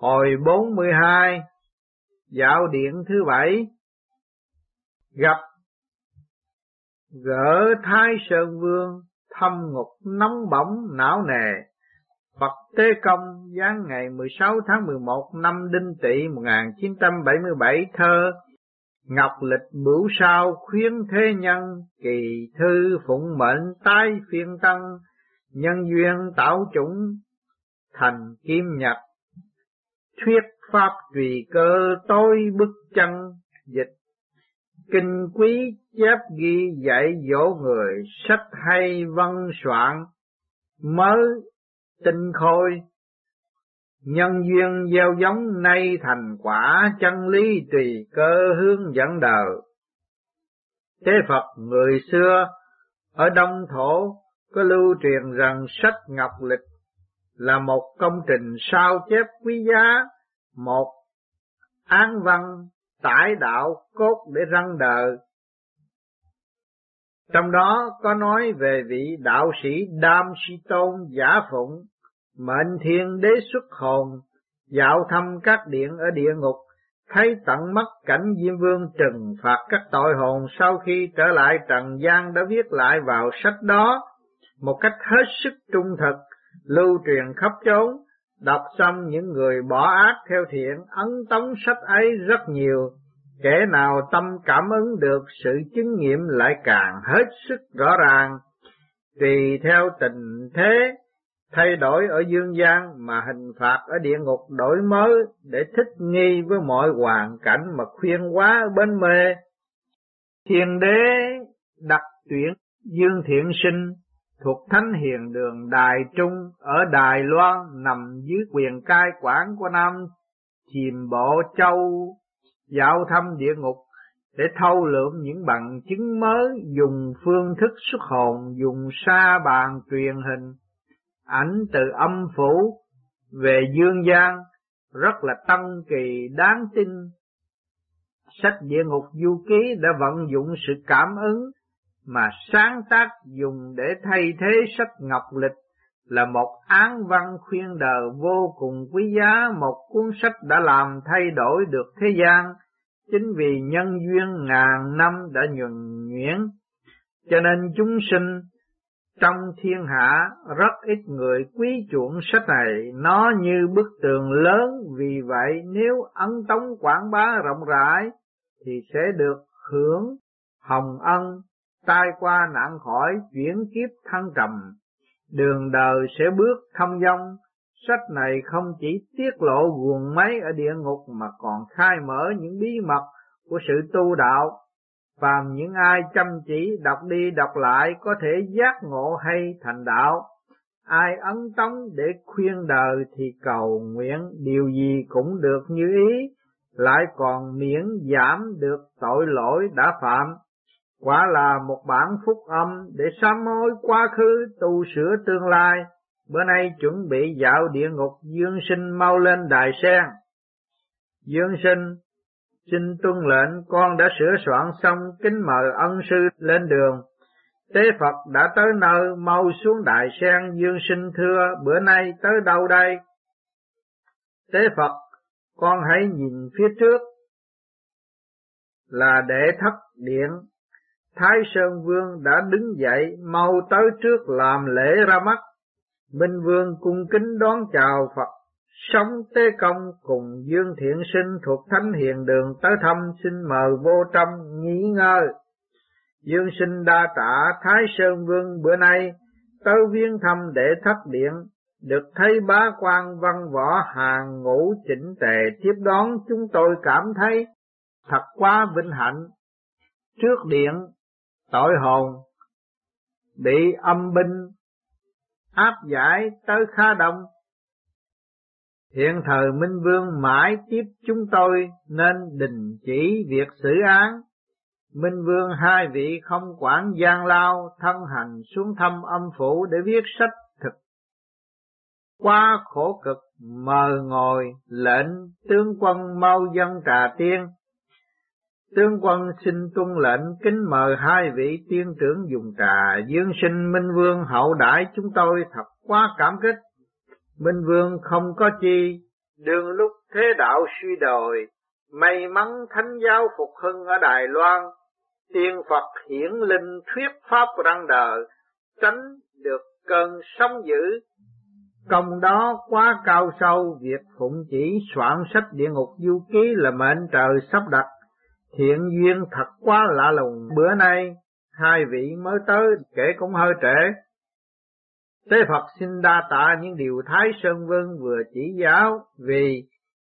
Hồi 42 Dạo điện thứ bảy, Gặp Gỡ Thái Sơn Vương, Thâm ngục nóng bỏng, não nề. Phật Tế Công, giáng ngày 16 tháng 11 năm Đinh Tỵ 1977 thơ Ngọc lịch bửu sao khuyến thế nhân, Kỳ thư phụng mệnh tái phiên tăng, Nhân duyên tạo chủng, thành kim nhật Thuyết pháp tùy cơ tôi bức chân dịch Kinh quý chép ghi dạy dỗ người Sách hay văn soạn mới tinh khôi Nhân duyên gieo giống nay thành quả chân lý tùy cơ hướng dẫn đời. Thế Phật người xưa, ở Đông Thổ, có lưu truyền rằng sách Ngọc Lịch là một công trình sao chép quý giá, một án văn tải đạo cốt để răng đời. Trong đó có nói về vị đạo sĩ Đam Si Tôn giả phụng mệnh thiên đế xuất hồn, dạo thăm các điện ở địa ngục, thấy tận mắt cảnh Diêm Vương trừng phạt các tội hồn sau khi trở lại trần gian đã viết lại vào sách đó một cách hết sức trung thực, lưu truyền khắp chốn, đọc xong những người bỏ ác theo thiện ấn tống sách ấy rất nhiều, kẻ nào tâm cảm ứng được sự chứng nghiệm lại càng hết sức rõ ràng, tùy theo tình thế thay đổi ở dương gian mà hình phạt ở địa ngục đổi mới để thích nghi với mọi hoàn cảnh mà khuyên quá bên mê. Thiên đế đặt tuyển Dương Thiện Sinh thuộc Thánh Hiền Đường Đài Trung, ở Đài Loan, nằm dưới quyền cai quản của Nam Chìm Bộ Châu dạo thăm địa ngục để thâu lượm những bằng chứng mới, dùng phương thức xuất hồn, dùng sa bàn truyền hình ảnh từ âm phủ về dương gian, rất là tân kỳ, đáng tin. Sách địa ngục du ký đã vận dụng sự cảm ứng mà sáng tác dùng để thay thế sách ngọc lịch là một án văn khuyên đời vô cùng quý giá, một cuốn sách đã làm thay đổi được thế gian, chính vì nhân duyên ngàn năm đã nhuần nhuyễn, cho nên chúng sinh trong thiên hạ rất ít người quý chuộng sách này, nó như bức tường lớn, vì vậy nếu ấn tống quảng bá rộng rãi thì sẽ được hưởng hồng ân, tai qua nạn khỏi, chuyển kiếp thăng trầm. Đường đời sẽ bước thông dong, sách này không chỉ tiết lộ guồng máy ở địa ngục mà còn khai mở những bí mật của sự tu đạo phàm những ai chăm chỉ đọc đi đọc lại có thể giác ngộ hay thành đạo. Ai ấn tống để khuyên đời thì cầu nguyện điều gì cũng được như ý, lại còn miễn giảm được tội lỗi đã phạm. Quả là một bản phúc âm để sám hối quá khứ, tu sửa tương lai. Bữa nay chuẩn bị dạo địa ngục Dương sinh mau lên đài sen. Dương sinh, Xin tuân lệnh, con đã sửa soạn xong kính mời ân sư lên đường. Tế Phật đã tới nơi, mau xuống đại sen dương sinh thưa, bữa nay tới đâu đây? Tế Phật, con hãy nhìn phía trước là đệ thất điện. Thái Sơn Vương đã đứng dậy mau tới trước làm lễ ra mắt. Minh Vương cung kính đón chào Phật sống tế công cùng Dương Thiện Sinh thuộc Thánh Hiền Đường tới thăm xin mời vô trong nghỉ ngơi. Dương Sinh đa tạ Thái Sơn Vương bữa nay tới viên thăm để thất điện, được thấy bá quan văn võ hàng ngũ chỉnh tề tiếp đón chúng tôi cảm thấy thật quá vinh hạnh. Trước điện, tội hồn, bị âm binh áp giải tới khá đông Hiện thời Minh Vương mãi tiếp chúng tôi nên đình chỉ việc xử án. Minh Vương hai vị không quản gian lao thân hành xuống thăm âm phủ để viết sách thực. qua khổ cực mờ ngồi lệnh tướng quân mau dân trà tiên. Tướng quân xin tuân lệnh kính mời hai vị tiên trưởng dùng trà dương sinh Minh Vương hậu đãi chúng tôi thật quá cảm kích Minh Vương không có chi, Đường lúc thế đạo suy đồi, may mắn thánh giáo phục hưng ở Đài Loan, tiên Phật hiển linh thuyết pháp răng đời, tránh được cơn sóng dữ. Công đó quá cao sâu, việc phụng chỉ soạn sách địa ngục du ký là mệnh trời sắp đặt. Thiện duyên thật quá lạ lùng, bữa nay hai vị mới tới kể cũng hơi trễ. Tế Phật xin đa tạ những điều Thái Sơn Vương vừa chỉ giáo vì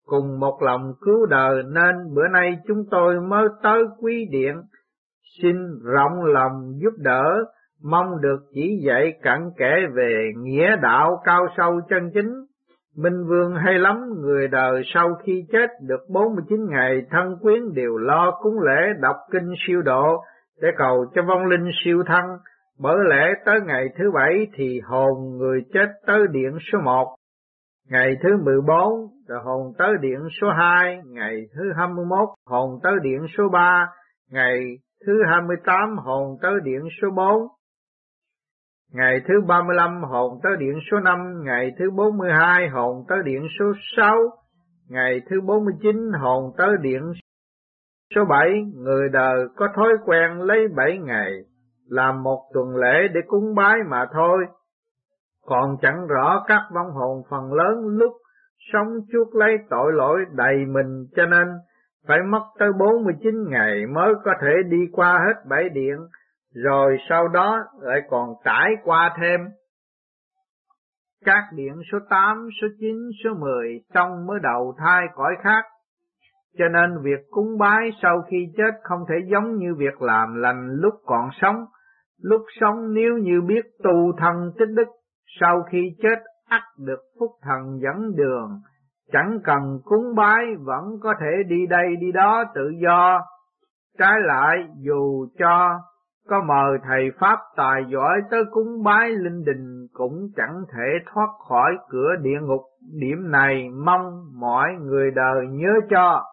cùng một lòng cứu đời nên bữa nay chúng tôi mới tới quý điện xin rộng lòng giúp đỡ mong được chỉ dạy cặn kẽ về nghĩa đạo cao sâu chân chính. Minh Vương hay lắm, người đời sau khi chết được 49 ngày thân quyến đều lo cúng lễ đọc kinh siêu độ để cầu cho vong linh siêu thân. Bởi lẽ tới ngày thứ bảy thì hồn người chết tới điện số 1, ngày thứ 14 rồi hồn tới điện số 2, ngày thứ 21 hồn tới điện số 3, ngày thứ 28 hồn tới điện số 4, Ngày thứ 35 hồn tới điện số 5, ngày thứ 42 hồn tới điện số 6, ngày thứ 49 hồn tới điện số 7, người đời có thói quen lấy 7 ngày làm một tuần lễ để cúng bái mà thôi. Còn chẳng rõ các vong hồn phần lớn lúc sống chuốc lấy tội lỗi đầy mình cho nên phải mất tới 49 ngày mới có thể đi qua hết bảy điện rồi sau đó lại còn trải qua thêm các điện số 8, số 9, số 10 trong mới đầu thai cõi khác. Cho nên việc cúng bái sau khi chết không thể giống như việc làm lành lúc còn sống. Lúc sống nếu như biết tu thân tích đức, sau khi chết ắt được phúc thần dẫn đường. Chẳng cần cúng bái vẫn có thể đi đây đi đó tự do. Trái lại dù cho có mời thầy Pháp tài giỏi tới cúng bái linh đình cũng chẳng thể thoát khỏi cửa địa ngục. Điểm này mong mọi người đời nhớ cho.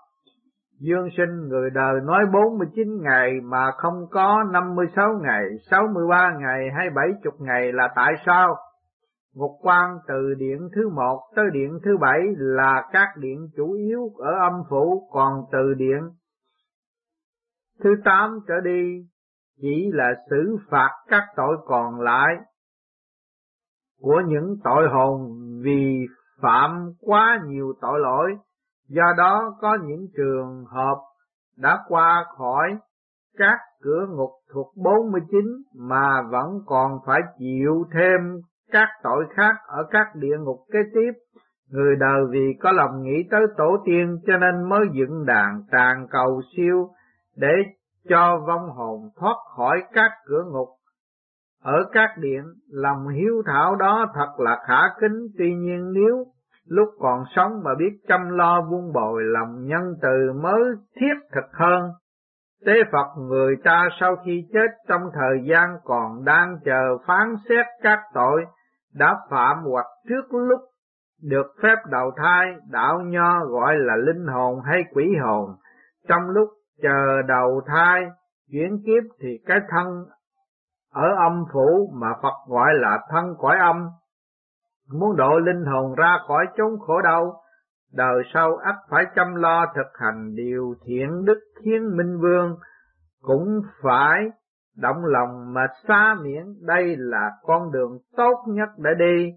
Dương sinh người đời nói 49 ngày mà không có 56 ngày, 63 ngày hay 70 ngày là tại sao? Ngục quan từ điện thứ một tới điện thứ bảy là các điện chủ yếu ở âm phủ, còn từ điện thứ tám trở đi chỉ là xử phạt các tội còn lại của những tội hồn vì phạm quá nhiều tội lỗi, do đó có những trường hợp đã qua khỏi các cửa ngục thuộc 49 mà vẫn còn phải chịu thêm các tội khác ở các địa ngục kế tiếp. Người đời vì có lòng nghĩ tới tổ tiên cho nên mới dựng đàn tràn cầu siêu để cho vong hồn thoát khỏi các cửa ngục. Ở các điện, lòng hiếu thảo đó thật là khả kính, tuy nhiên nếu lúc còn sống mà biết chăm lo buông bồi lòng nhân từ mới thiết thực hơn. Tế Phật người ta sau khi chết trong thời gian còn đang chờ phán xét các tội đã phạm hoặc trước lúc được phép đầu thai đạo nho gọi là linh hồn hay quỷ hồn trong lúc chờ đầu thai chuyển kiếp thì cái thân ở âm phủ mà Phật gọi là thân cõi âm. Muốn độ linh hồn ra khỏi chốn khổ đau, đời sau ắt phải chăm lo thực hành điều thiện đức thiên minh vương. Cũng phải động lòng mà xa miễn, đây là con đường tốt nhất để đi.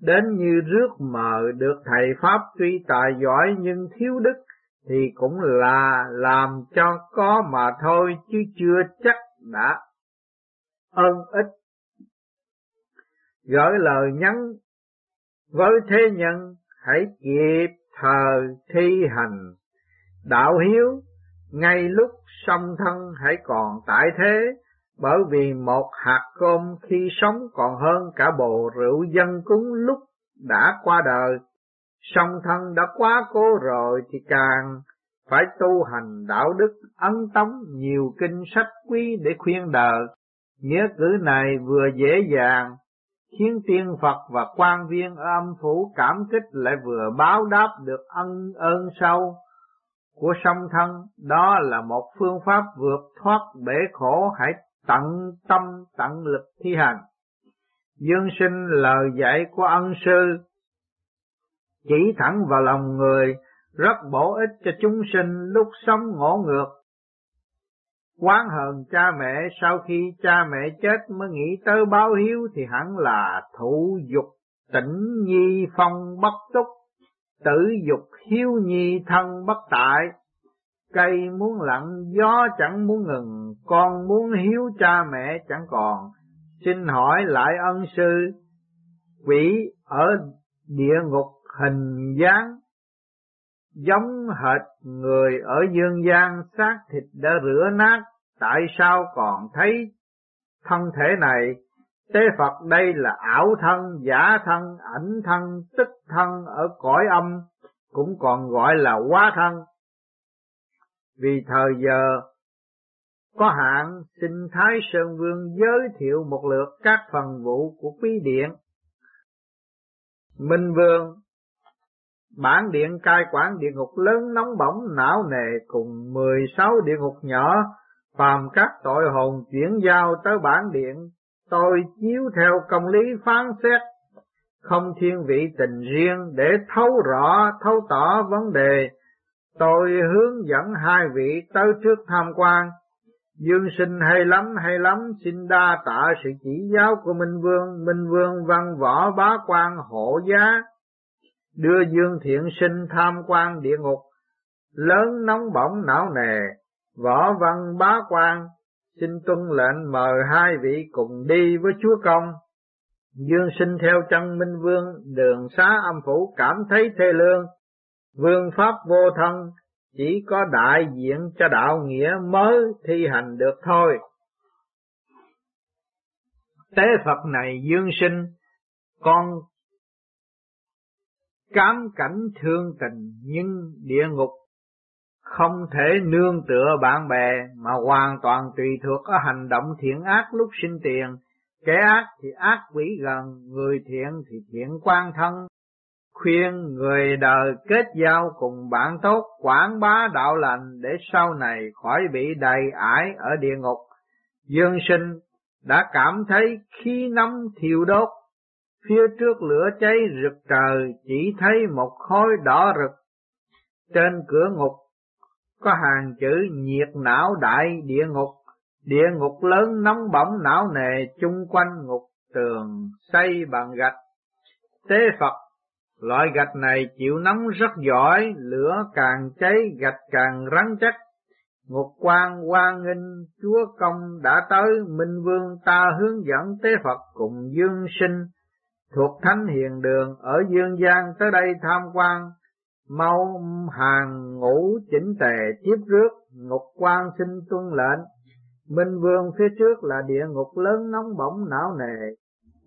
Đến như rước mờ được thầy pháp tuy tài giỏi nhưng thiếu đức thì cũng là làm cho có mà thôi, chứ chưa chắc đã ơn ích. Gửi lời nhắn, với thế nhân, hãy kịp thời thi hành đạo hiếu, ngay lúc song thân hãy còn tại thế, bởi vì một hạt cơm khi sống còn hơn cả bồ rượu dân cúng lúc đã qua đời song thân đã quá cố rồi thì càng phải tu hành đạo đức ấn tống nhiều kinh sách quý để khuyên đời. Nghĩa cử này vừa dễ dàng, khiến tiên Phật và quan viên ở âm phủ cảm kích lại vừa báo đáp được ân ơn sâu của song thân. Đó là một phương pháp vượt thoát bể khổ hãy tận tâm tận lực thi hành. Dương sinh lời dạy của ân sư chỉ thẳng vào lòng người, rất bổ ích cho chúng sinh lúc sống ngổ ngược. Quán hờn cha mẹ sau khi cha mẹ chết mới nghĩ tới báo hiếu thì hẳn là thụ dục tỉnh nhi phong bất túc, tử dục hiếu nhi thân bất tại. Cây muốn lặng gió chẳng muốn ngừng, con muốn hiếu cha mẹ chẳng còn. Xin hỏi lại ân sư, quỷ ở địa ngục hình dáng giống hệt người ở dương gian xác thịt đã rửa nát, tại sao còn thấy thân thể này? Tế Phật đây là ảo thân, giả thân, ảnh thân, tức thân ở cõi âm, cũng còn gọi là quá thân. Vì thời giờ có hạn, xin Thái Sơn Vương giới thiệu một lượt các phần vụ của quý điện. Minh Vương Bản điện cai quản địa ngục lớn nóng bỏng não nề cùng 16 địa ngục nhỏ, phàm các tội hồn chuyển giao tới bản điện, tôi chiếu theo công lý phán xét, không thiên vị tình riêng để thấu rõ, thấu tỏ vấn đề. Tôi hướng dẫn hai vị tới trước tham quan. Dương sinh hay lắm, hay lắm, xin đa tạ sự chỉ giáo của Minh Vương, Minh Vương văn võ bá quan hộ giá đưa Dương Thiện Sinh tham quan địa ngục, lớn nóng bỏng não nề, võ văn bá quan, xin tuân lệnh mời hai vị cùng đi với chúa công. Dương sinh theo chân Minh Vương, đường xá âm phủ cảm thấy thê lương, vương pháp vô thân, chỉ có đại diện cho đạo nghĩa mới thi hành được thôi. Tế Phật này dương sinh, con cám cảnh thương tình nhưng địa ngục không thể nương tựa bạn bè mà hoàn toàn tùy thuộc ở hành động thiện ác lúc sinh tiền. Kẻ ác thì ác quỷ gần, người thiện thì thiện quan thân. Khuyên người đời kết giao cùng bạn tốt quảng bá đạo lành để sau này khỏi bị đầy ải ở địa ngục. Dương sinh đã cảm thấy khí nóng thiêu đốt Phía trước lửa cháy rực trời chỉ thấy một khói đỏ rực. Trên cửa ngục có hàng chữ nhiệt não đại địa ngục, địa ngục lớn nóng bỏng não nề chung quanh ngục tường xây bằng gạch. Tế Phật, loại gạch này chịu nóng rất giỏi, lửa càng cháy gạch càng rắn chắc. Ngục quan quan nghênh chúa công đã tới, Minh Vương ta hướng dẫn Tế Phật cùng dương sinh thuộc thánh hiền đường, ở dương gian tới đây tham quan, mau hàng ngũ chỉnh tề tiếp rước ngục quan xin tuân lệnh. Minh vương phía trước là địa ngục lớn nóng bỏng não nề.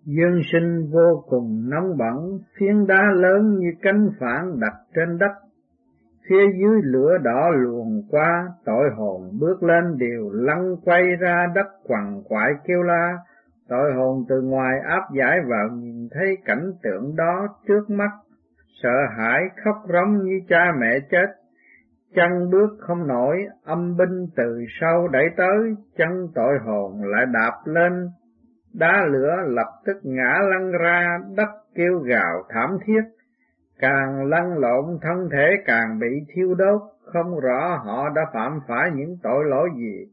Dương sinh vô cùng nóng bỏng, phiến đá lớn như cánh phản đặt trên đất. Phía dưới lửa đỏ luồn qua, tội hồn bước lên đều lăn quay ra đất quằn quại kêu la. Tội hồn từ ngoài áp giải vào nhìn thấy cảnh tượng đó trước mắt, sợ hãi khóc rống như cha mẹ chết. Chân bước không nổi, âm binh từ sau đẩy tới, chân tội hồn lại đạp lên, đá lửa lập tức ngã lăn ra, đất kêu gào thảm thiết. Càng lăn lộn thân thể càng bị thiêu đốt, không rõ họ đã phạm phải những tội lỗi gì.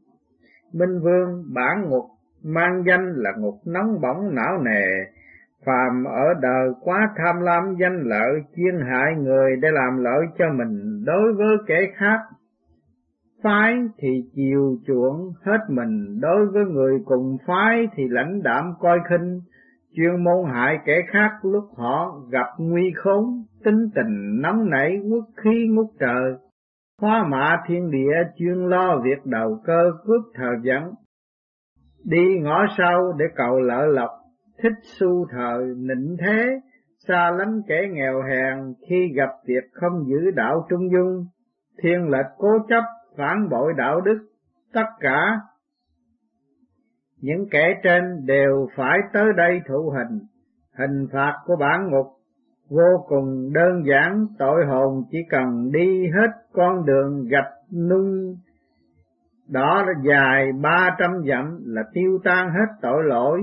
Minh Vương bản ngục mang danh là ngục nóng bỏng não nề, phàm ở đời quá tham lam danh lợi, chuyên hại người để làm lợi cho mình. Đối với kẻ khác. Phái thì chiều chuộng hết mình, đối với người cùng phái thì lãnh đạm coi khinh, chuyên môn hại kẻ khác lúc họ gặp nguy khốn, tính tình nóng nảy quốc khí ngút trời. Hóa mạ thiên địa chuyên lo việc đầu cơ cướp thờ dẫn, đi ngõ sau để cầu lợi lộc, thích su thời nịnh thế, xa lánh kẻ nghèo hèn khi gặp việc không giữ đạo trung dung, thiên lệch cố chấp, phản bội đạo đức, tất cả những kẻ trên đều phải tới đây thụ hình, hình phạt của bản ngục vô cùng đơn giản, tội hồn chỉ cần đi hết con đường gạch nung đó là dài ba trăm dặm là tiêu tan hết tội lỗi,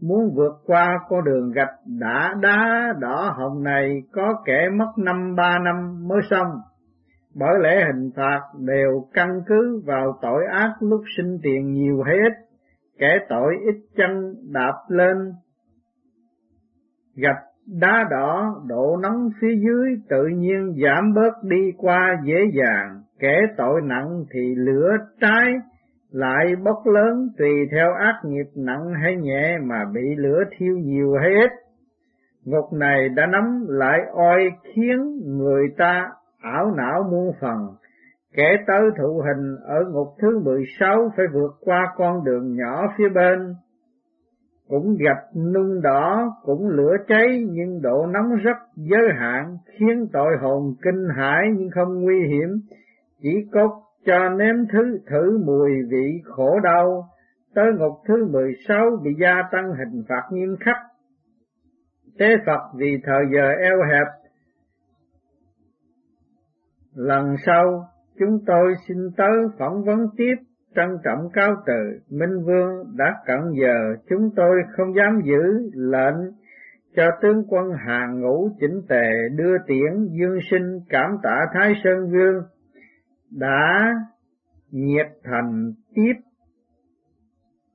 Muốn vượt qua con đường gạch đã đá đỏ hồng này có kẻ mất năm ba năm mới xong. Bởi lẽ hình phạt đều căn cứ vào tội ác lúc sinh tiền nhiều hay ít. Kẻ tội ít chân đạp lên gạch đá đỏ độ nóng phía dưới tự nhiên giảm bớt đi qua dễ dàng. Kẻ tội nặng thì lửa trái lại bốc lớn tùy theo ác nghiệp nặng hay nhẹ mà bị lửa thiêu nhiều hay ít. Ngục này đã nắm lại oi khiến người ta ảo não muôn phần. Kẻ tới thụ hình ở ngục thứ 16 phải vượt qua con đường nhỏ phía bên. Cũng gạch nung đỏ, cũng lửa cháy nhưng độ nóng rất giới hạn, khiến tội hồn kinh hãi nhưng không nguy hiểm. Chỉ có cho nếm thứ thử mùi vị khổ đau, tới ngục thứ 16 bị gia tăng hình phạt nghiêm khắc. Tế Phật vì thời giờ eo hẹp, lần sau chúng tôi xin tới phỏng vấn tiếp trân trọng cao từ Minh Vương đã cận giờ chúng tôi không dám giữ lệnh cho tướng quân hàng ngũ chỉnh tề đưa tiễn dương sinh cảm tạ Thái Sơn Vương đã nhiệt thành tiếp.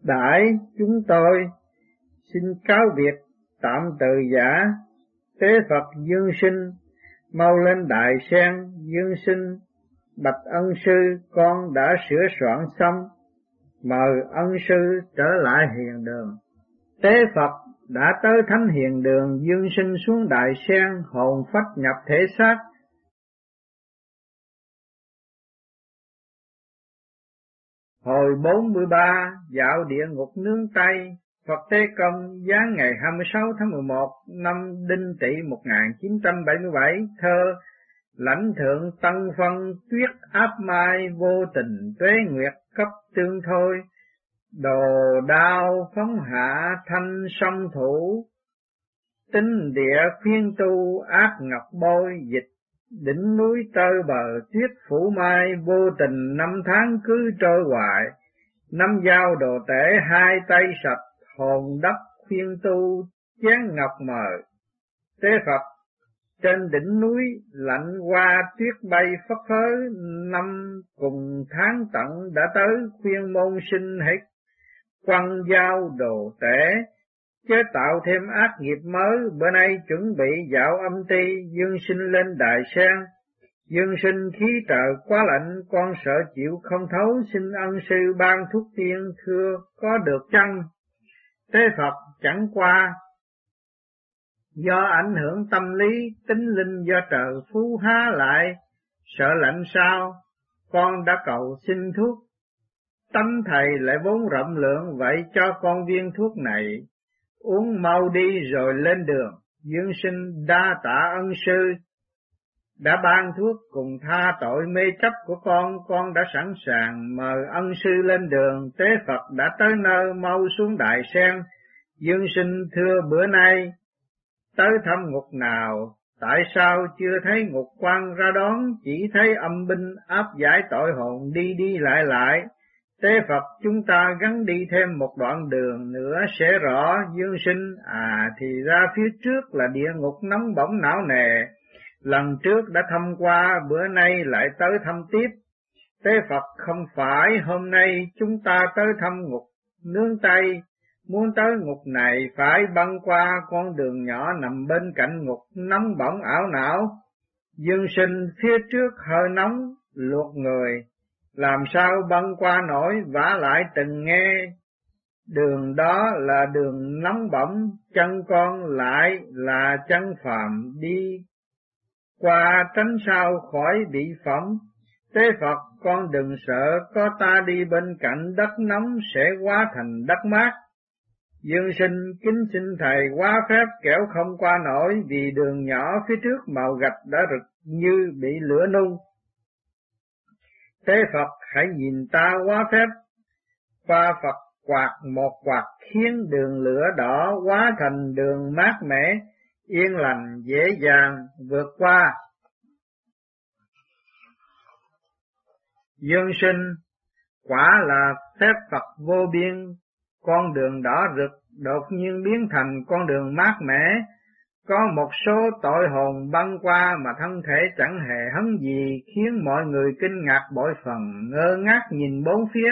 Đãi chúng tôi xin cáo biệt tạm từ giả tế Phật dương sinh, mau lên đại sen dương sinh, bạch ân sư con đã sửa soạn xong, mời ân sư trở lại hiền đường. Tế Phật đã tới thánh hiền đường dương sinh xuống đại sen, hồn phách nhập thể xác Hồi 43 dạo địa ngục nướng tay, Phật Tế Công giáng ngày 26 tháng 11 năm Đinh Tỵ 1977 thơ Lãnh thượng tăng phân tuyết áp mai vô tình tuế nguyệt cấp tương thôi, Đồ đao phóng hạ thanh song thủ, Tinh địa khuyên tu ác ngọc bôi dịch đỉnh núi tơ bờ tuyết phủ mai, vô tình năm tháng cứ trôi hoài. Năm giao đồ tể, hai tay sạch, hồn đất khuyên tu, chén ngọc mờ. Tế phật, trên đỉnh núi lạnh qua tuyết bay phất phới, năm cùng tháng tận đã tới, khuyên môn sinh hết quăng giao đồ tể chế tạo thêm ác nghiệp mới, bữa nay chuẩn bị dạo âm ti, dương sinh lên đại sen. Dương sinh khí trợ quá lạnh, con sợ chịu không thấu, xin ân sư ban thuốc tiên thưa có được chăng? Tế Phật chẳng qua, do ảnh hưởng tâm lý, tính linh do trời phú há lại, sợ lạnh sao, con đã cầu xin thuốc. tấm thầy lại vốn rộng lượng, vậy cho con viên thuốc này, uống mau đi rồi lên đường, dương sinh đa tạ ân sư, đã ban thuốc cùng tha tội mê chấp của con, con đã sẵn sàng mời ân sư lên đường, tế Phật đã tới nơi mau xuống đại sen, dương sinh thưa bữa nay, tới thăm ngục nào, tại sao chưa thấy ngục quan ra đón, chỉ thấy âm binh áp giải tội hồn đi đi lại lại, Tế Phật chúng ta gắn đi thêm một đoạn đường nữa sẽ rõ dương sinh, à thì ra phía trước là địa ngục nóng bỏng não nề, lần trước đã thăm qua, bữa nay lại tới thăm tiếp. Tế Phật không phải hôm nay chúng ta tới thăm ngục nương tay, muốn tới ngục này phải băng qua con đường nhỏ nằm bên cạnh ngục nóng bỏng ảo não. Dương sinh phía trước hơi nóng, luộc người, làm sao băng qua nổi, vả lại từng nghe. Đường đó là đường nóng bỏng, chân con lại là chân phàm đi. Qua tránh sao khỏi bị phỏng, tế phật, con đừng sợ, có ta đi bên cạnh đất nóng sẽ hóa thành đất mát. Dương sinh, kính xin thầy quá phép kẻo không qua nổi, vì đường nhỏ phía trước màu gạch đã rực như bị lửa nung. Thế Phật hãy nhìn ta quá phép, qua Phật quạt một quạt khiến đường lửa đỏ hóa thành đường mát mẻ, yên lành dễ dàng vượt qua. Dương sinh quả là phép Phật vô biên, con đường đỏ rực đột nhiên biến thành con đường mát mẻ, có một số tội hồn băng qua mà thân thể chẳng hề hấn gì khiến mọi người kinh ngạc bội phần, ngơ ngác nhìn bốn phía,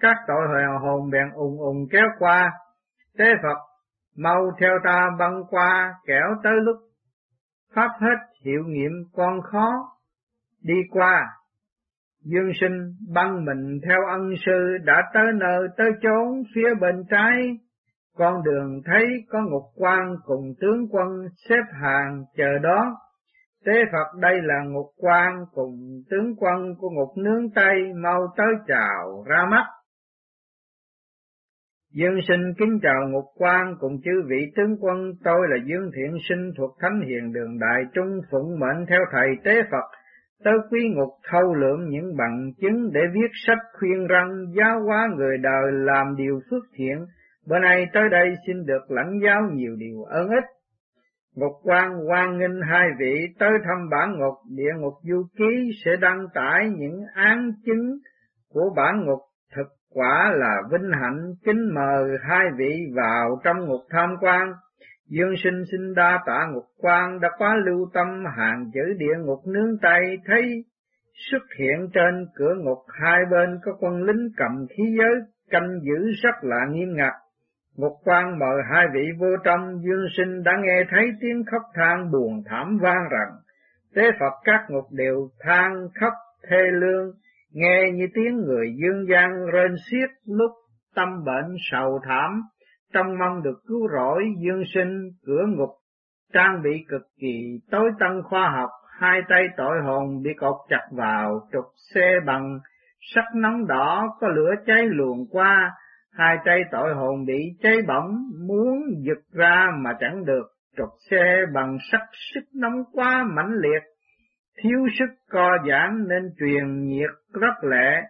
các tội hồn bèn ùng ùng kéo qua. Tế Phật, mau theo ta băng qua, kẻo tới lúc pháp hết hiệu nghiệm con khó đi qua. Dương sinh băng mình theo ân sư đã tới nơi tới chốn phía bên trái con đường thấy có ngục quan cùng tướng quân xếp hàng chờ đó. Tế Phật đây là ngục quan cùng tướng quân của ngục nướng Tây mau tới chào ra mắt. Dương sinh kính chào ngục quan cùng chư vị tướng quân, tôi là Dương Thiện Sinh thuộc Thánh Hiền Đường Đại Trung phụng mệnh theo thầy Tế Phật, tới quý ngục thâu lượng những bằng chứng để viết sách khuyên răng giáo hóa người đời làm điều phước thiện, Bữa nay tới đây xin được lãnh giáo nhiều điều ơn ích. Ngục quan quan nghênh hai vị tới thăm bản ngục, địa ngục du ký sẽ đăng tải những án chứng của bản ngục thực quả là vinh hạnh kính mời hai vị vào trong ngục tham quan. Dương sinh sinh đa tạ ngục quan đã quá lưu tâm hàng chữ địa ngục nướng tay, thấy xuất hiện trên cửa ngục hai bên có quân lính cầm khí giới, canh giữ rất là nghiêm ngặt Ngục quan mời hai vị vô trong dương sinh đã nghe thấy tiếng khóc than buồn thảm vang rằng, tế Phật các ngục đều than khóc thê lương, nghe như tiếng người dương gian rên xiết lúc tâm bệnh sầu thảm, trong mong được cứu rỗi dương sinh cửa ngục trang bị cực kỳ tối tân khoa học, hai tay tội hồn bị cột chặt vào trục xe bằng sắt nóng đỏ có lửa cháy luồn qua, hai tay tội hồn bị cháy bỏng, muốn giật ra mà chẳng được, trục xe bằng sắt sức nóng quá mãnh liệt, thiếu sức co giãn nên truyền nhiệt rất lệ,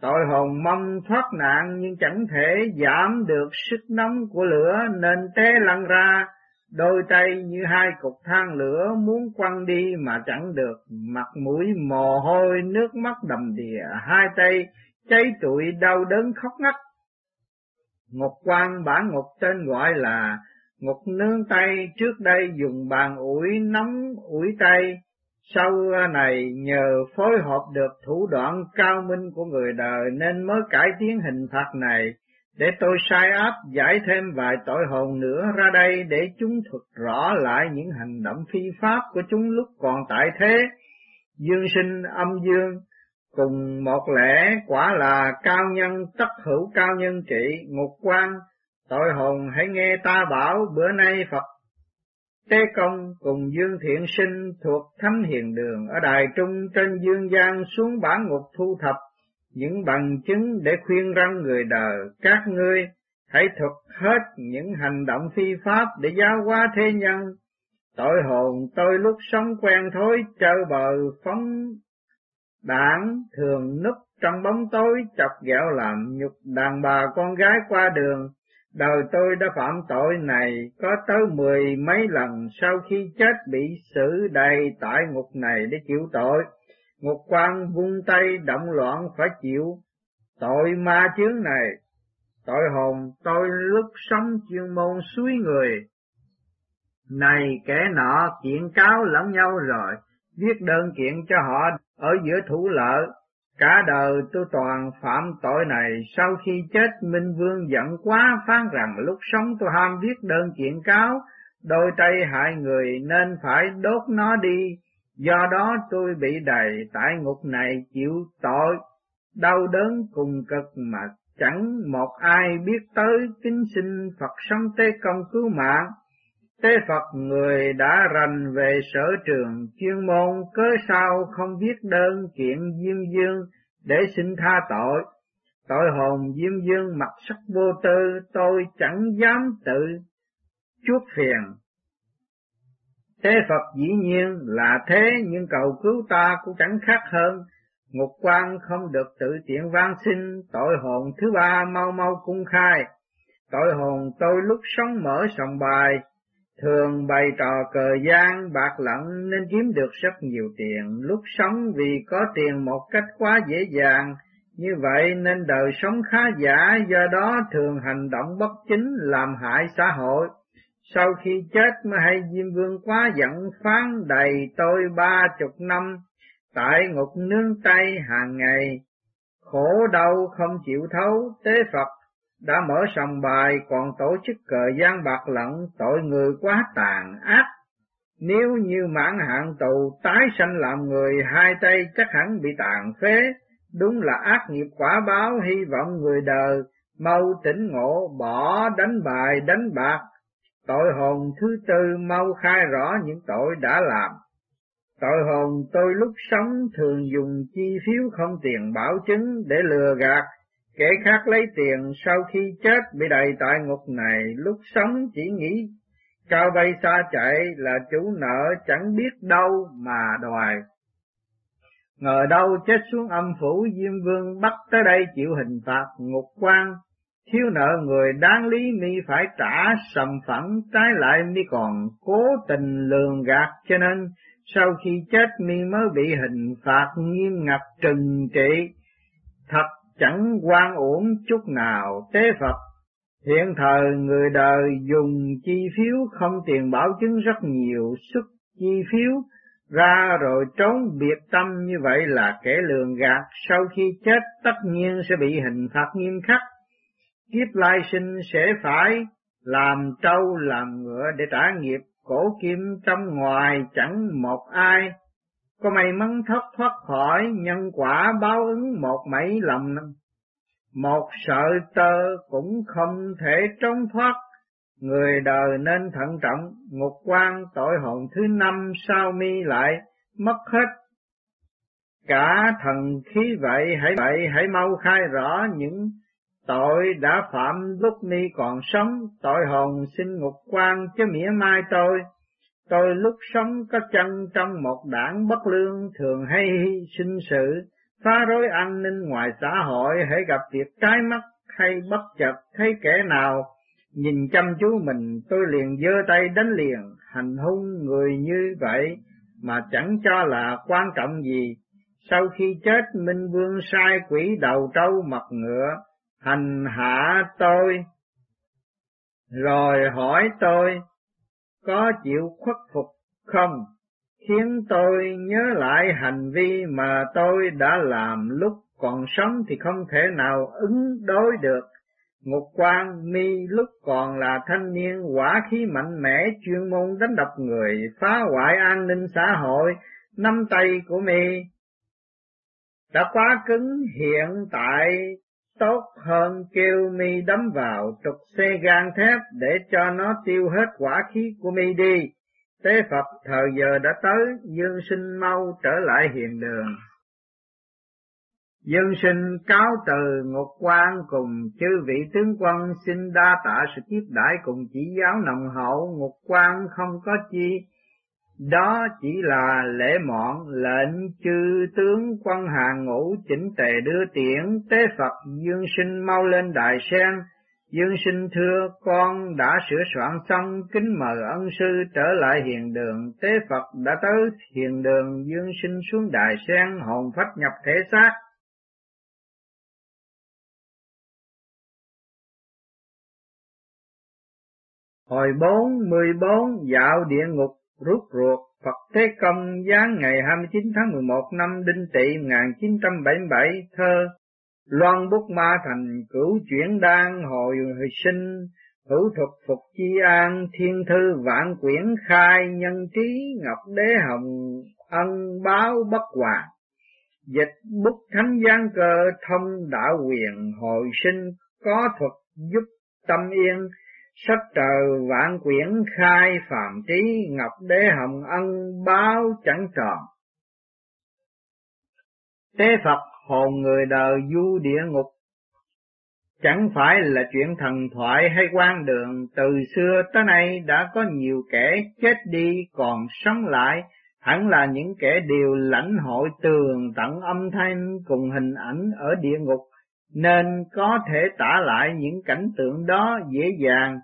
tội hồn mong thoát nạn nhưng chẳng thể giảm được sức nóng của lửa nên té lăn ra, đôi tay như hai cục than lửa muốn quăng đi mà chẳng được, mặt mũi mồ hôi nước mắt đầm đìa, hai tay cháy trụi đau đớn khóc ngắt. Ngục quan bản ngục tên gọi là ngục nướng tay, trước đây dùng bàn ủi nóng ủi tay, sau này nhờ phối hợp được thủ đoạn cao minh của người đời nên mới cải tiến hình phạt này, để tôi sai áp giải thêm vài tội hồn nữa ra đây để chúng thực rõ lại những hành động phi pháp của chúng lúc còn tại thế. Dương sinh âm dương, cùng một lẽ quả là cao nhân, tất hữu cao nhân trị, ngục quan tội hồn hãy nghe ta bảo, bữa nay Phật Tế Công cùng Dương Thiện Sinh thuộc Thánh Hiền Đường ở Đài Trung trên Dương gian xuống bản ngục thu thập những bằng chứng để khuyên răng người đời, các ngươi hãy thực hết những hành động phi pháp để giáo hóa thế nhân. Tội hồn tôi lúc sống quen thối, trơ bờ phóng Đảng thường núp trong bóng tối chọc ghẹo làm nhục đàn bà con gái qua đường. Đời tôi đã phạm tội này có tới mười mấy lần sau khi chết bị xử đầy tại ngục này để chịu tội. Ngục quan vung tay động loạn phải chịu tội ma chướng này. Tội hồn tôi lúc sống chuyên môn suối người. Này kẻ nọ kiện cáo lẫn nhau rồi, viết đơn kiện cho họ ở giữa thủ lợ. Cả đời tôi toàn phạm tội này, sau khi chết Minh Vương giận quá phán rằng lúc sống tôi ham viết đơn kiện cáo, đôi tay hại người nên phải đốt nó đi, do đó tôi bị đầy tại ngục này chịu tội, đau đớn cùng cực mà chẳng một ai biết tới kính xin Phật sống tế công cứu mạng. Tế Phật người đã rành về sở trường chuyên môn cớ sao không viết đơn kiện Diêm Dương để xin tha tội. Tội hồn Diêm Dương mặt sắc vô tư tôi chẳng dám tự chuốc phiền. Tế Phật dĩ nhiên là thế nhưng cầu cứu ta cũng chẳng khác hơn. Ngục quan không được tự tiện van xin, tội hồn thứ ba mau mau cung khai. Tội hồn tôi lúc sống mở sòng bài, thường bày trò cờ gian bạc lận nên kiếm được rất nhiều tiền, lúc sống vì có tiền một cách quá dễ dàng, Như vậy nên đời sống khá giả do đó thường hành động bất chính làm hại xã hội. Sau khi chết mới hay Diêm Vương quá giận phán đầy tôi ba chục năm, tại ngục nương tay hàng ngày, khổ đau không chịu thấu, tế Phật đã mở sòng bài còn tổ chức cờ gian bạc lận tội người quá tàn ác. Nếu như mãn hạn tù tái sanh làm người hai tay chắc hẳn bị tàn phế, đúng là ác nghiệp quả báo hy vọng người đời mau tỉnh ngộ bỏ đánh bài đánh bạc, tội hồn thứ tư mau khai rõ những tội đã làm. Tội hồn tôi lúc sống thường dùng chi phiếu không tiền bảo chứng để lừa gạt, kẻ khác lấy tiền sau khi chết bị đầy tại ngục này, lúc sống chỉ nghĩ cao bay xa chạy là chủ nợ chẳng biết đâu mà đòi. Ngờ đâu chết xuống âm phủ Diêm Vương bắt tới đây chịu hình phạt ngục quan, thiếu nợ người đáng lý mi phải trả sầm phẳng trái lại mi còn cố tình lường gạt. Cho nên sau khi chết mi mới bị hình phạt nghiêm ngặt trừng trị, thật chẳng quan uổng chút nào tế Phật. Hiện thời người đời dùng chi phiếu không tiền bảo chứng rất nhiều, xuất chi phiếu ra rồi trốn biệt tâm như vậy là kẻ lường gạt, sau khi chết tất nhiên sẽ bị hình phạt nghiêm khắc. Kiếp lai sinh sẽ phải làm trâu làm ngựa để trả nghiệp cổ kim trong ngoài chẳng một ai, có may mắn thất thoát khỏi nhân quả báo ứng một mấy lầm một sợi tơ cũng không thể trốn thoát, người đời nên thận trọng, ngục quan tội hồn thứ năm sao mi lại mất hết. Cả thần khí vậy hãy vậy hãy mau khai rõ những tội đã phạm lúc mi còn sống, tội hồn xin ngục quan chứ mỉa mai tôi. Tôi lúc sống có chân trong một đảng bất lương thường hay sinh sự, phá rối an ninh ngoài xã hội hãy gặp việc trái mắt hay bất chợt thấy kẻ nào nhìn chăm chú mình tôi liền giơ tay đánh liền hành hung người như vậy mà chẳng cho là quan trọng gì. Sau khi chết minh vương sai quỷ đầu trâu mặt ngựa hành hạ tôi rồi hỏi tôi có chịu khuất phục không khiến tôi nhớ lại hành vi mà tôi đã làm lúc còn sống thì không thể nào ứng đối được. Ngục quan mi lúc còn là thanh niên quả khí mạnh mẽ chuyên môn đánh đập người, phá hoại an ninh xã hội, nắm tay của mi đã quá cứng hiện tại tốt hơn kêu mi đấm vào trục xe gan thép để cho nó tiêu hết quả khí của mi đi. Tế Phật thời giờ đã tới, dương sinh mau trở lại hiền đường. Dương sinh cáo từ ngục quan cùng chư vị tướng quân xin đa tạ sự tiếp đãi cùng chỉ giáo nồng hậu ngục quan không có chi. Đó chỉ là lễ mọn, lệnh chư tướng quân hàng ngũ chỉnh tề đưa tiễn. Tế Phật, dương sinh mau lên đại sen. Dương sinh thưa, con đã sửa soạn xong, kính mời ân sư trở lại hiền đường. Tế Phật đã tới hiền đường, dương sinh xuống đài sen, hồn phách nhập thể xác. Hồi bốn, mười bốn, dạo địa ngục rút ruột Phật Thế Công giáng ngày 29 tháng 11 năm Đinh Tỵ 1977 thơ Loan bút ma thành cửu chuyển đan hồi sinh, hữu thuật phục chi an, thiên thư vạn quyển khai, nhân trí ngọc đế hồng, ân báo bất hòa. Dịch bút thánh giang cơ thông đạo quyền hồi sinh, có thuật giúp tâm yên, sách trời vạn quyển khai phạm trí, ngọc đế hồng ân báo chẳng tròn. Tế Phật hồn người đời du địa ngục. Chẳng phải là chuyện thần thoại hay quan đường, từ xưa tới nay đã có nhiều kẻ chết đi còn sống lại, hẳn là những kẻ đều lãnh hội tường tận âm thanh cùng hình ảnh ở địa ngục, nên có thể tả lại những cảnh tượng đó dễ dàng,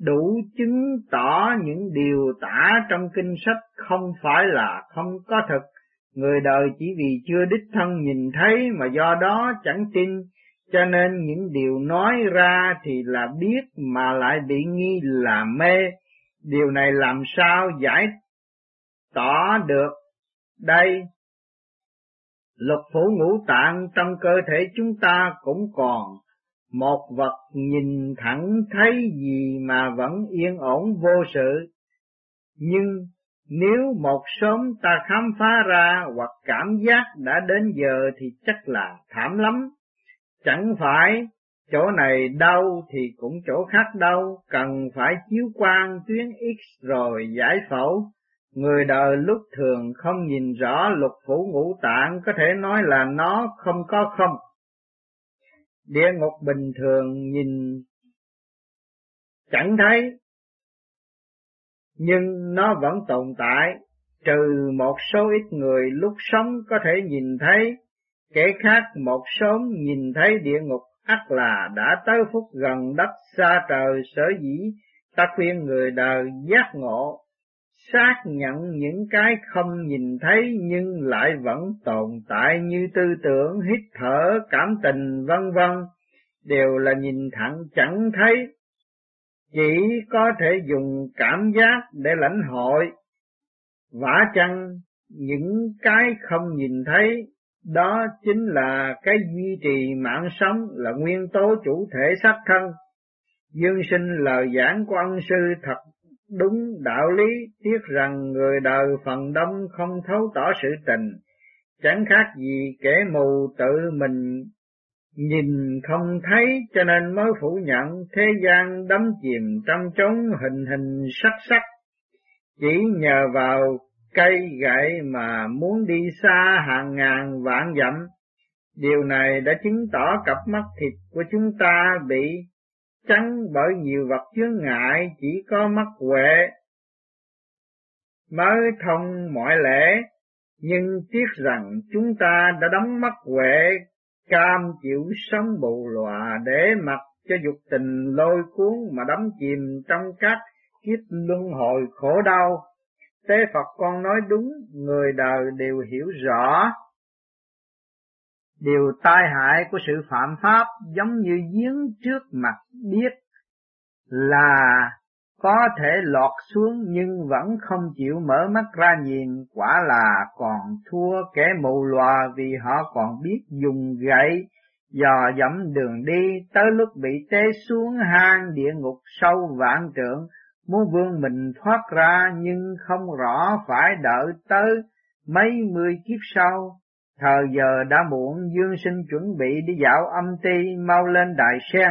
đủ chứng tỏ những điều tả trong kinh sách không phải là không có thực, Người đời chỉ vì chưa đích thân nhìn thấy mà do đó chẳng tin, cho nên những điều nói ra thì là biết mà lại bị nghi là mê. Điều này làm sao giải tỏ được? Đây lục phủ ngũ tạng trong cơ thể chúng ta cũng còn một vật nhìn thẳng thấy gì mà vẫn yên ổn vô sự. Nhưng nếu một sớm ta khám phá ra hoặc cảm giác đã đến giờ thì chắc là thảm lắm. Chẳng phải chỗ này đau thì cũng chỗ khác đau, cần phải chiếu quang tuyến X rồi giải phẫu. Người đời lúc thường không nhìn rõ lục phủ ngũ tạng có thể nói là nó không có không. Địa ngục bình thường nhìn chẳng thấy, nhưng nó vẫn tồn tại, trừ một số ít người lúc sống có thể nhìn thấy, kẻ khác một sớm nhìn thấy địa ngục ắt là đã tới phút gần đất xa trời sở dĩ ta khuyên người đời giác ngộ xác nhận những cái không nhìn thấy nhưng lại vẫn tồn tại như tư tưởng, hít thở, cảm tình vân vân đều là nhìn thẳng chẳng thấy, chỉ có thể dùng cảm giác để lãnh hội. Vả chăng những cái không nhìn thấy đó chính là cái duy trì mạng sống là nguyên tố chủ thể xác thân. Dương sinh lời giảng của ân sư thật đúng đạo lý, tiếc rằng người đời phần đông không thấu tỏ sự tình, chẳng khác gì kẻ mù tự mình nhìn không thấy cho nên mới phủ nhận thế gian đắm chìm trong chốn hình hình sắc sắc. Chỉ nhờ vào cây gậy mà muốn đi xa hàng ngàn vạn dặm, điều này đã chứng tỏ cặp mắt thịt của chúng ta bị chắn bởi nhiều vật chướng ngại, chỉ có mắt huệ mới thông mọi lễ nhưng tiếc rằng chúng ta đã đóng mắt huệ, cam chịu sống bù lòa để mặc cho dục tình lôi cuốn mà đắm chìm trong các kiếp luân hồi khổ đau. Tế Phật con nói đúng, người đời đều hiểu rõ. Điều tai hại của sự phạm pháp giống như giếng trước mặt biết là có thể lọt xuống nhưng vẫn không chịu mở mắt ra nhìn, quả là còn thua kẻ mù lòa vì họ còn biết dùng gậy dò dẫm đường đi tới lúc bị té xuống hang địa ngục sâu vạn trượng, muốn vươn mình thoát ra nhưng không rõ phải đợi tới mấy mươi kiếp sau. Thời giờ đã muộn, Dương Sinh chuẩn bị đi dạo âm ti, mau lên đại sen.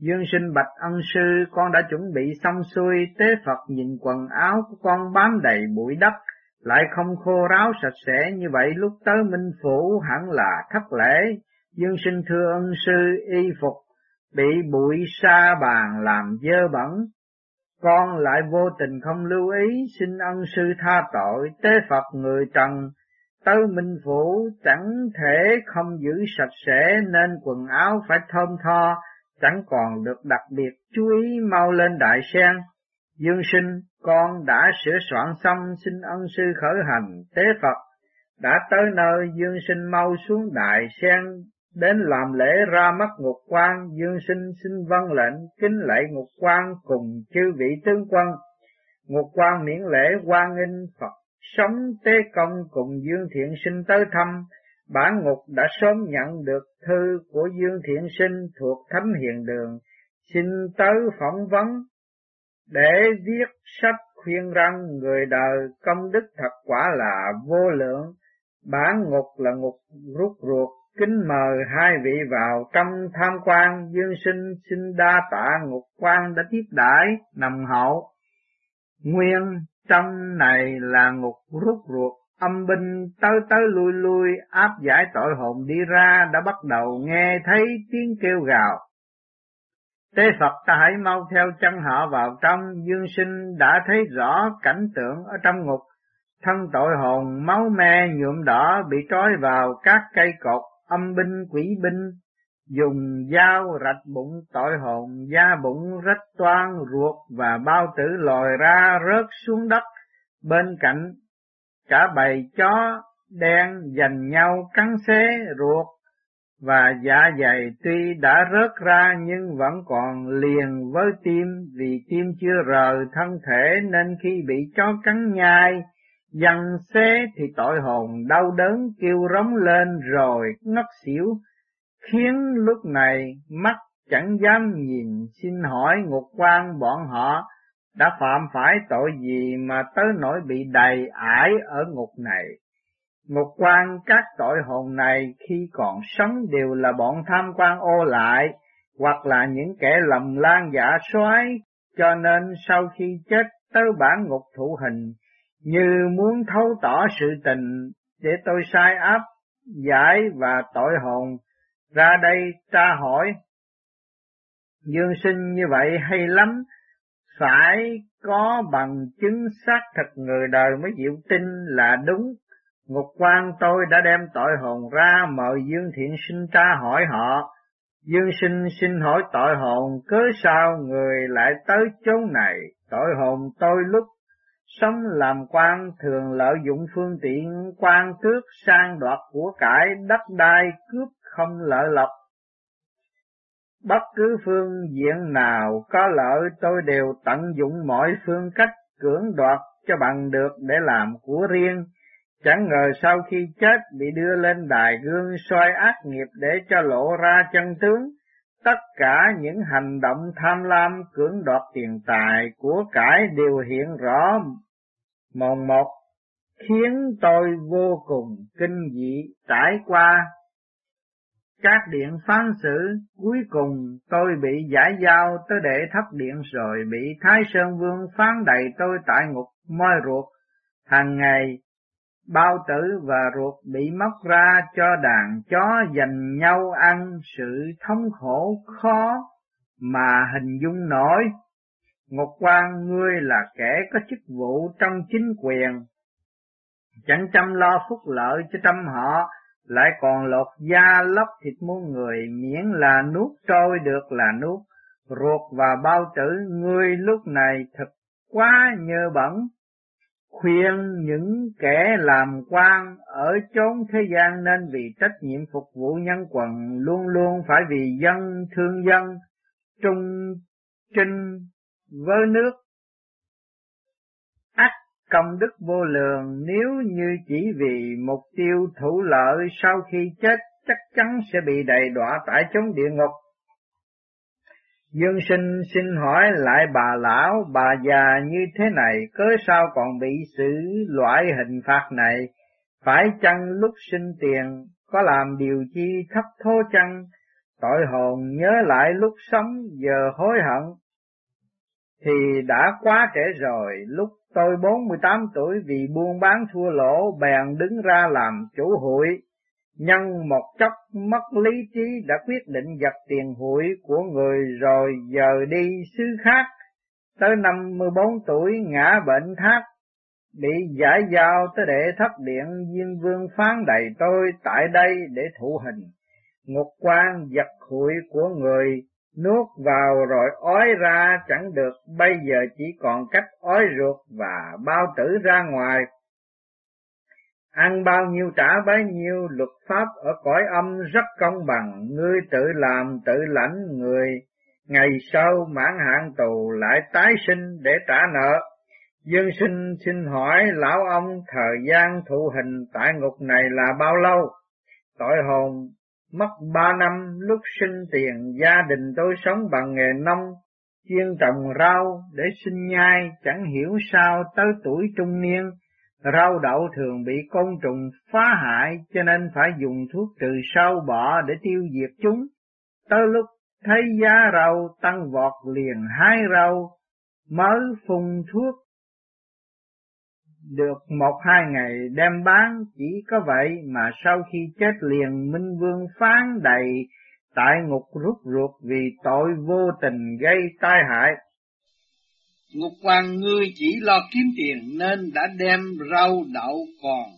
Dương Sinh bạch ân sư, con đã chuẩn bị xong xuôi, tế Phật nhìn quần áo của con bám đầy bụi đất, lại không khô ráo sạch sẽ như vậy lúc tới Minh Phủ hẳn là thất lễ. Dương Sinh thưa ân sư y phục, bị bụi sa bàn làm dơ bẩn. Con lại vô tình không lưu ý, xin ân sư tha tội, tế Phật người trần, Tâu Minh Phủ chẳng thể không giữ sạch sẽ nên quần áo phải thơm tho, chẳng còn được đặc biệt chú ý mau lên đại sen. Dương sinh, con đã sửa soạn xong xin ân sư khởi hành tế Phật. Đã tới nơi Dương sinh mau xuống đại sen, đến làm lễ ra mắt ngục quan, Dương sinh xin vâng lệnh kính lễ ngục quan cùng chư vị tướng quân. Ngục quan miễn lễ quan nghênh Phật sống tế công cùng Dương Thiện Sinh tới thăm, bản ngục đã sớm nhận được thư của Dương Thiện Sinh thuộc Thánh Hiền Đường, xin tới phỏng vấn. Để viết sách khuyên rằng người đời công đức thật quả là vô lượng, bản ngục là ngục rút ruột, kính mời hai vị vào trong tham quan, Dương Sinh xin đa tạ ngục quan đã tiếp đãi nằm hậu. Nguyên trong này là ngục rút ruột, âm binh tới tới lui lui áp giải tội hồn đi ra đã bắt đầu nghe thấy tiếng kêu gào. Tế Phật ta hãy mau theo chân họ vào trong, dương sinh đã thấy rõ cảnh tượng ở trong ngục, thân tội hồn máu me nhuộm đỏ bị trói vào các cây cột, âm binh quỷ binh dùng dao rạch bụng tội hồn, da bụng rách toan ruột và bao tử lòi ra rớt xuống đất, bên cạnh cả bầy chó đen giành nhau cắn xé ruột và dạ dày tuy đã rớt ra nhưng vẫn còn liền với tim. Vì tim chưa rời thân thể nên khi bị chó cắn nhai dằn xé thì tội hồn đau đớn kêu rống lên rồi ngất xỉu khiến lúc này mắt chẳng dám nhìn xin hỏi ngục quan bọn họ đã phạm phải tội gì mà tới nỗi bị đầy ải ở ngục này. Ngục quan các tội hồn này khi còn sống đều là bọn tham quan ô lại, hoặc là những kẻ lầm lan giả soái, cho nên sau khi chết tới bản ngục thụ hình, như muốn thấu tỏ sự tình để tôi sai áp, giải và tội hồn ra đây tra hỏi. Dương sinh như vậy hay lắm, phải có bằng chứng xác thực người đời mới chịu tin là đúng. Ngục quan tôi đã đem tội hồn ra mời Dương Thiện Sinh tra hỏi họ. Dương sinh xin hỏi tội hồn cớ sao người lại tới chốn này. Tội hồn tôi lúc sống làm quan thường lợi dụng phương tiện quan tước sang đoạt của cải đất đai cướp không lợi lộc Bất cứ phương diện nào có lợi tôi đều tận dụng mọi phương cách cưỡng đoạt cho bằng được để làm của riêng. Chẳng ngờ sau khi chết bị đưa lên đài gương soi ác nghiệp để cho lộ ra chân tướng. Tất cả những hành động tham lam cưỡng đoạt tiền tài của cải đều hiện rõ mồn một, khiến tôi vô cùng kinh dị trải qua các điện phán xử, cuối cùng tôi bị giải giao tới để thấp điện rồi bị Thái Sơn Vương phán đầy tôi tại ngục moi ruột. Hàng ngày, bao tử và ruột bị móc ra cho đàn chó dành nhau ăn sự thống khổ khó mà hình dung nổi. Ngục quan ngươi là kẻ có chức vụ trong chính quyền, chẳng chăm lo phúc lợi cho trăm họ, lại còn lột da lóc thịt muôn người, miễn là nuốt trôi được là nuốt, ruột và bao tử ngươi lúc này thật quá nhơ bẩn. Khuyên những kẻ làm quan ở chốn thế gian nên vì trách nhiệm phục vụ nhân quần luôn luôn phải vì dân thương dân, trung trinh với nước công đức vô lượng nếu như chỉ vì mục tiêu thủ lợi sau khi chết chắc chắn sẽ bị đầy đọa tại chốn địa ngục. Dương sinh xin hỏi lại bà lão, bà già như thế này, cớ sao còn bị xử loại hình phạt này? Phải chăng lúc sinh tiền có làm điều chi thấp thô chăng? Tội hồn nhớ lại lúc sống giờ hối hận, thì đã quá trễ rồi, lúc Tôi 48 tuổi vì buôn bán thua lỗ bèn đứng ra làm chủ hội Nhân một chốc mất lý trí đã quyết định giật tiền hụi của người rồi giờ đi xứ khác. Tới 54 tuổi ngã bệnh thác, bị giải giao tới để thất điện Diên Vương phán đầy tôi tại đây để thụ hình. Ngục quan giật hụi của người nuốt vào rồi ói ra chẳng được, bây giờ chỉ còn cách ói ruột và bao tử ra ngoài. Ăn bao nhiêu trả bấy nhiêu, luật pháp ở cõi âm rất công bằng, ngươi tự làm tự lãnh người, ngày sau mãn hạn tù lại tái sinh để trả nợ. Dương sinh xin hỏi lão ông thời gian thụ hình tại ngục này là bao lâu? Tội hồn Mất ba năm lúc sinh tiền gia đình tôi sống bằng nghề nông, chuyên trồng rau để sinh nhai, chẳng hiểu sao tới tuổi trung niên, rau đậu thường bị côn trùng phá hại cho nên phải dùng thuốc trừ sâu bọ để tiêu diệt chúng. Tới lúc thấy giá rau tăng vọt liền hái rau, mới phun thuốc được một hai ngày đem bán, chỉ có vậy mà sau khi chết liền, Minh Vương phán đầy, tại ngục rút ruột vì tội vô tình gây tai hại. Ngục quan ngươi chỉ lo kiếm tiền nên đã đem rau, đậu, còn,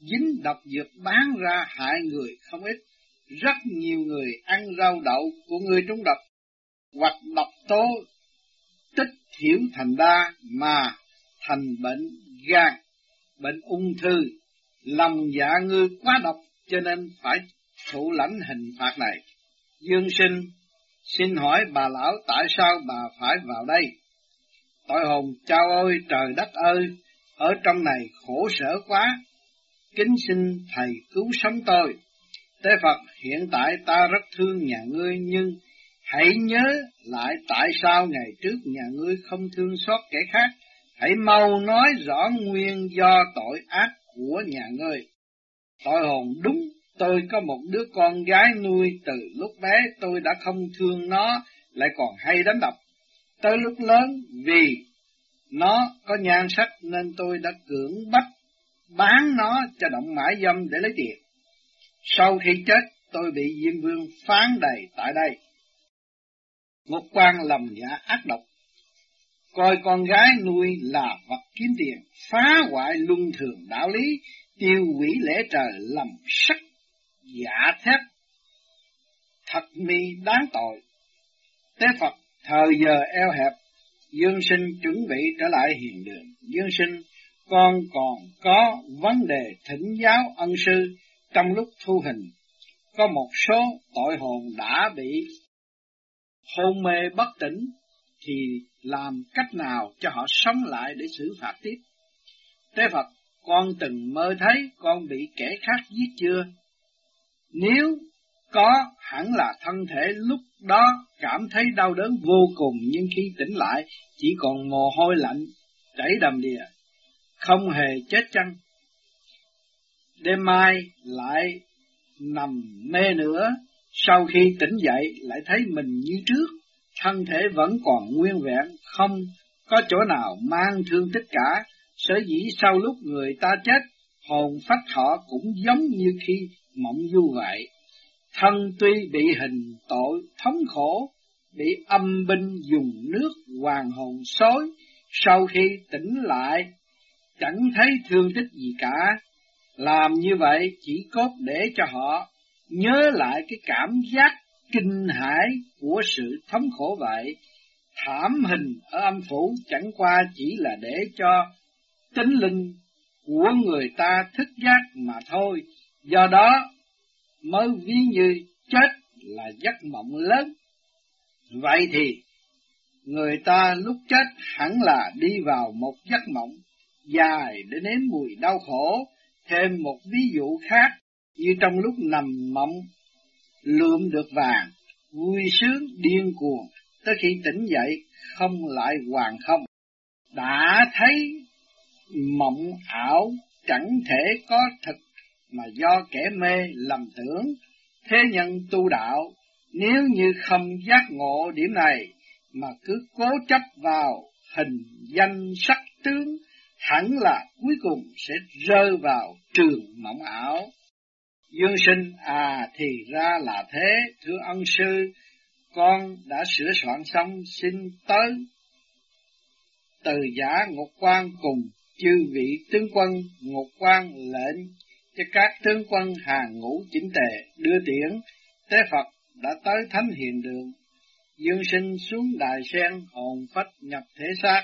dính độc dược bán ra hại người không ít. Rất nhiều người ăn rau, đậu của người trúng độc hoặc độc tố, tích thiểu thành đa mà thành bệnh gan, bệnh ung thư Lòng dạ ngươi quá độc cho nên phải thụ lãnh hình phạt này. Dương sinh, xin hỏi bà lão tại sao bà phải vào đây? Tội hồn chao ơi trời đất ơi, ở trong này khổ sở quá. Kính xin thầy cứu sống tôi. Tế Phật hiện tại ta rất thương nhà ngươi nhưng hãy nhớ lại tại sao ngày trước nhà ngươi không thương xót kẻ khác. Hãy mau nói rõ nguyên do tội ác của nhà ngươi. Tội hồn đúng, tôi có một đứa con gái nuôi từ lúc bé tôi đã không thương nó, lại còn hay đánh đập. Tới lúc lớn vì nó có nhan sắc nên tôi đã cưỡng bắt bán nó cho động mãi dâm để lấy tiền. Sau khi chết, tôi bị Diêm Vương phán đầy tại đây. Một quan lầm dạ ác độc, coi con gái nuôi là vật kiếm tiền, phá hoại luân thường đạo lý, tiêu hủy lễ trời lầm sắc, giả thép, thật mi đáng tội. Tế Phật thời giờ eo hẹp, Dương sinh chuẩn bị trở lại hiền đường. Dương sinh, con còn có vấn đề thỉnh giáo ân sư trong lúc thu hình. Có một số tội hồn đã bị hôn mê bất tỉnh, thì làm cách nào cho họ sống lại để xử phạt tiếp? Tế Phật, con từng mơ thấy con bị kẻ khác giết chưa? Nếu có hẳn là thân thể lúc đó cảm thấy đau đớn vô cùng nhưng khi tỉnh lại chỉ còn mồ hôi lạnh chảy đầm đìa, không hề chết chăng. Đêm mai lại nằm mê nữa, sau khi tỉnh dậy lại thấy mình như trước, thân thể vẫn còn nguyên vẹn, không có chỗ nào mang thương tích cả, sở dĩ sau lúc người ta chết, hồn phách họ cũng giống như khi mộng du vậy. Thân tuy bị hình tội thống khổ, bị âm binh dùng nước hoàng hồn xối, sau khi tỉnh lại, chẳng thấy thương tích gì cả. Làm như vậy chỉ cốt để cho họ nhớ lại cái cảm giác kinh hãi của sự thống khổ vậy. Thảm hình ở âm phủ chẳng qua chỉ là để cho tính linh của người ta thức giác mà thôi. Do đó mới ví như chết là giấc mộng lớn. Vậy thì, người ta lúc chết hẳn là đi vào một giấc mộng dài để nếm mùi đau khổ. Thêm một ví dụ khác, như trong lúc nằm mộng, lượm được vàng, vui sướng điên cuồng, tới khi tỉnh dậy không lại hoàng không. Đã thấy mộng ảo chẳng thể có thật mà do kẻ mê lầm tưởng, thế nhân tu đạo, nếu như không giác ngộ điểm này, mà cứ cố chấp vào hình danh sắc tướng, hẳn là cuối cùng sẽ rơi vào trường mộng ảo. Dương sinh, à thì ra là thế, thưa ân sư, con đã sửa soạn xong xin tới. Từ giả ngục quan cùng chư vị tướng quân ngục quan lệnh cho các tướng quân hàng ngũ chỉnh tề đưa tiễn, tế Phật đã tới thánh hiền đường. Dương sinh xuống đài sen hồn phách nhập thể xác,